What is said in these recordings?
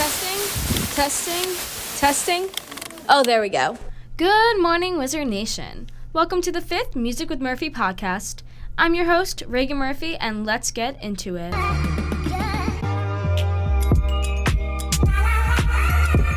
Testing, testing, testing. Oh, there we go. Good morning, Wizard Nation. Welcome to the fifth Music with Murphy podcast. I'm your host, Reagan Murphy, and let's get into it.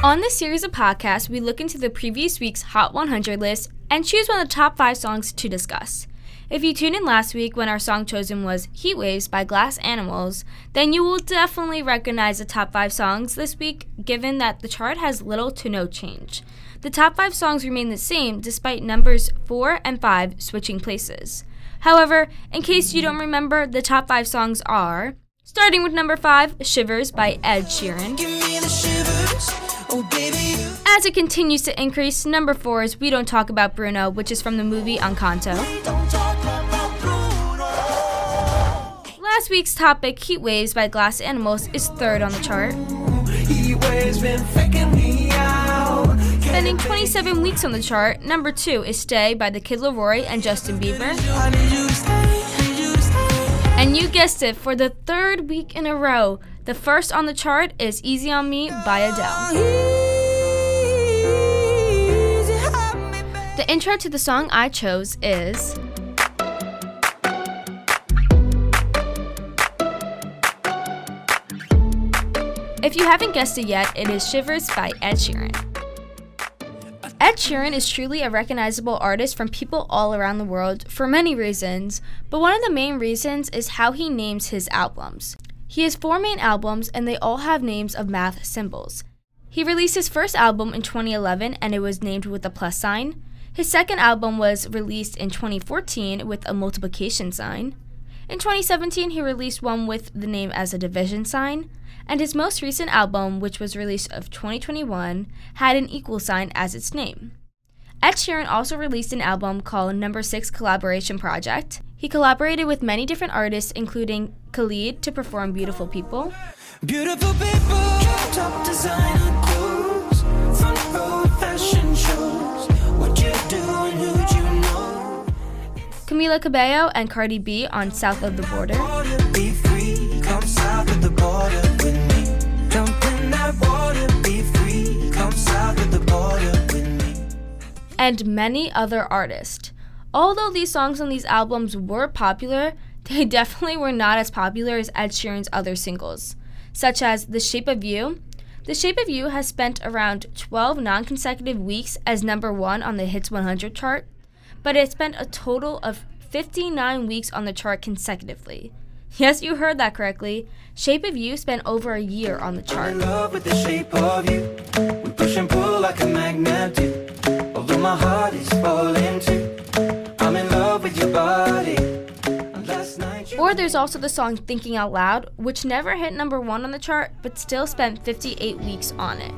On this series of podcasts, we look into the previous week's Hot 100 list and choose one of the top five songs to discuss. If you tuned in last week when our song chosen was Heat Waves by Glass Animals, then you will definitely recognize the top five songs this week, given that the chart has little to no change. The top five songs remain the same despite numbers 4 and 5 switching places. However, in case you don't remember, the top five songs are starting with number 5, Shivers by Ed Sheeran. As it continues to increase, number 4 is We Don't Talk About Bruno, which is from the movie Encanto. Last week's topic, Heat Waves by Glass Animals, is third on the chart. Spending 27 weeks on the chart, number 2 is Stay by The Kid LAROI and Justin Bieber. And you guessed it, for the third week in a row, the first on the chart is Easy on Me by Adele. The intro to the song I chose is. If you haven't guessed it yet, it is Shivers by Ed Sheeran. Ed Sheeran is truly a recognizable artist from people all around the world for many reasons, but one of the main reasons is how he names his albums. He has four main albums and they all have names of math symbols. He released his first album in 2011 and it was named with a plus sign. His second album was released in 2014 with a multiplication sign. In 2017, he released one with the name as a division sign and his most recent album, which was released of 2021, had an equal sign as its name. Ed Sheeran also released an album called Number 6 Collaboration Project. He collaborated with many different artists, including Khalid, to perform Beautiful People. Beautiful people, Camila Cabello and Cardi B on South of the Border. and many other artists. Although these songs on these albums were popular, they definitely were not as popular as Ed Sheeran's other singles, such as The Shape of You. The Shape of You has spent around 12 non consecutive weeks as number one on the Hits 100 chart, but it spent a total of 59 weeks on the chart consecutively. Yes, you heard that correctly. Shape of You spent over a year on the chart my heart is falling too. I'm in love with your body. Or there's also the song Thinking Out Loud, which never hit number one on the chart, but still spent 58 weeks on it.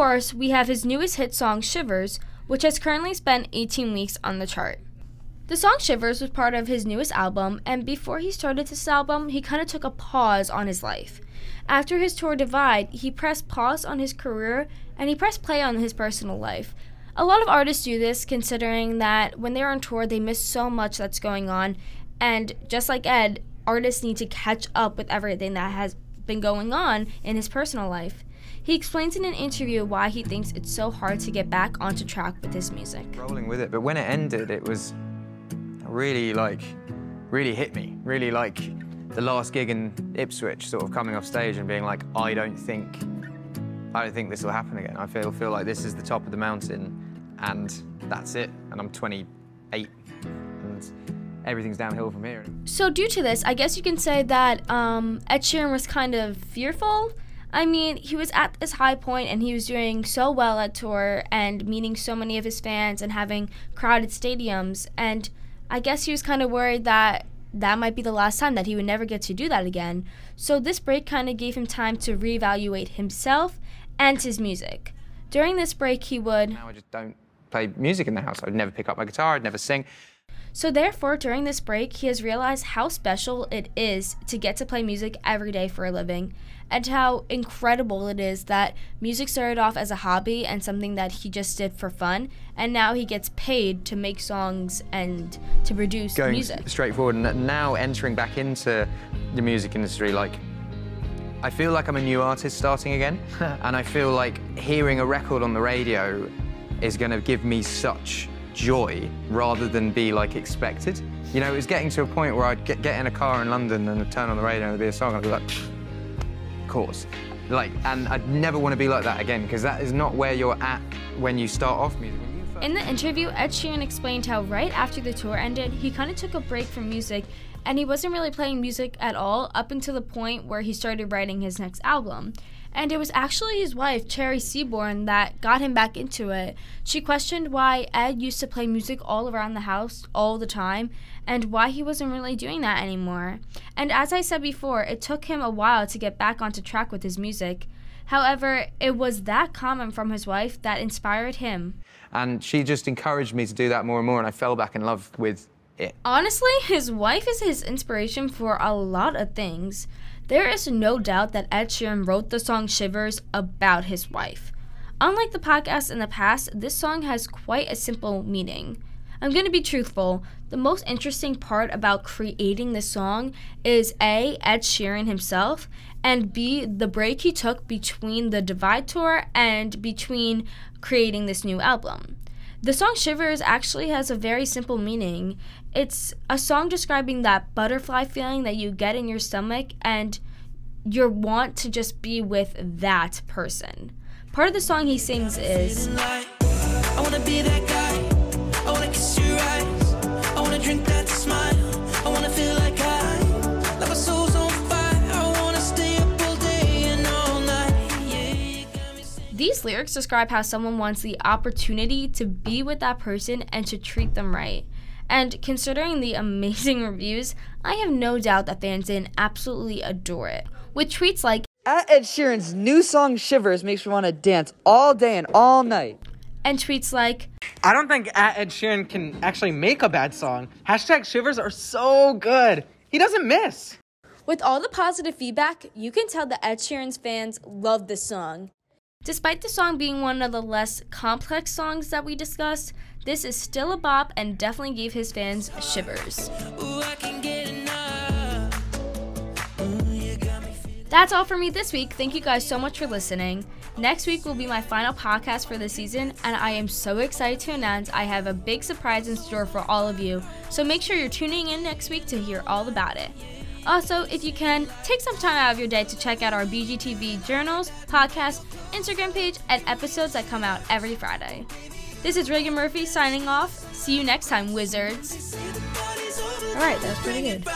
Course, we have his newest hit song, Shivers, which has currently spent 18 weeks on the chart. The song Shivers was part of his newest album, and before he started this album, he kind of took a pause on his life. After his tour Divide, he pressed pause on his career and he pressed play on his personal life. A lot of artists do this considering that when they're on tour, they miss so much that's going on, and just like Ed, artists need to catch up with everything that has been going on in his personal life. He explains in an interview why he thinks it's so hard to get back onto track with his music. Rolling with it, but when it ended, it was really like, really hit me. Really like the last gig in Ipswich, sort of coming off stage and being like, I don't think, I don't think this will happen again. I feel feel like this is the top of the mountain, and that's it. And I'm 28, and everything's downhill from here. So due to this, I guess you can say that um, Ed Sheeran was kind of fearful. I mean, he was at this high point and he was doing so well at tour and meeting so many of his fans and having crowded stadiums and I guess he was kind of worried that that might be the last time that he would never get to do that again. So this break kind of gave him time to reevaluate himself and his music. During this break, he would. Now I just don't play music in the house. I'd never pick up my guitar. I'd never sing. So, therefore, during this break, he has realized how special it is to get to play music every day for a living, and how incredible it is that music started off as a hobby and something that he just did for fun, and now he gets paid to make songs and to produce Going music. straightforward, and now entering back into the music industry, like I feel like I'm a new artist starting again, and I feel like hearing a record on the radio is going to give me such joy rather than be like expected. You know, it was getting to a point where I'd get, get in a car in London and I'd turn on the radio and there'd be a song and I'd be like, of course. Like, and I'd never want to be like that again because that is not where you're at when you start off music. In the interview, Ed Sheeran explained how right after the tour ended, he kind of took a break from music and he wasn't really playing music at all up until the point where he started writing his next album. And it was actually his wife, Cherry Seaborn, that got him back into it. She questioned why Ed used to play music all around the house all the time and why he wasn't really doing that anymore. And as I said before, it took him a while to get back onto track with his music. However, it was that comment from his wife that inspired him. And she just encouraged me to do that more and more, and I fell back in love with it. Honestly, his wife is his inspiration for a lot of things. There is no doubt that Ed Sheeran wrote the song Shivers about his wife. Unlike the podcast in the past, this song has quite a simple meaning. I'm going to be truthful. The most interesting part about creating this song is A, Ed Sheeran himself, and B, the break he took between the Divide Tour and between creating this new album. The song Shivers actually has a very simple meaning. It's a song describing that butterfly feeling that you get in your stomach and your want to just be with that person. Part of the song he sings is These lyrics describe how someone wants the opportunity to be with that person and to treat them right. And considering the amazing reviews, I have no doubt that fans in absolutely adore it. With tweets like, At Ed Sheeran's new song Shivers makes me want to dance all day and all night. And tweets like, I don't think Ed Sheeran can actually make a bad song. Hashtag Shivers are so good. He doesn't miss. With all the positive feedback, you can tell that Ed Sheeran's fans love this song. Despite the song being one of the less complex songs that we discussed, this is still a bop and definitely gave his fans shivers. That's all for me this week. Thank you guys so much for listening. Next week will be my final podcast for the season, and I am so excited to announce I have a big surprise in store for all of you. So make sure you're tuning in next week to hear all about it. Also, if you can, take some time out of your day to check out our BGTV journals, podcast, Instagram page, and episodes that come out every Friday. This is Reagan Murphy signing off. See you next time, wizards. Alright, that's pretty good.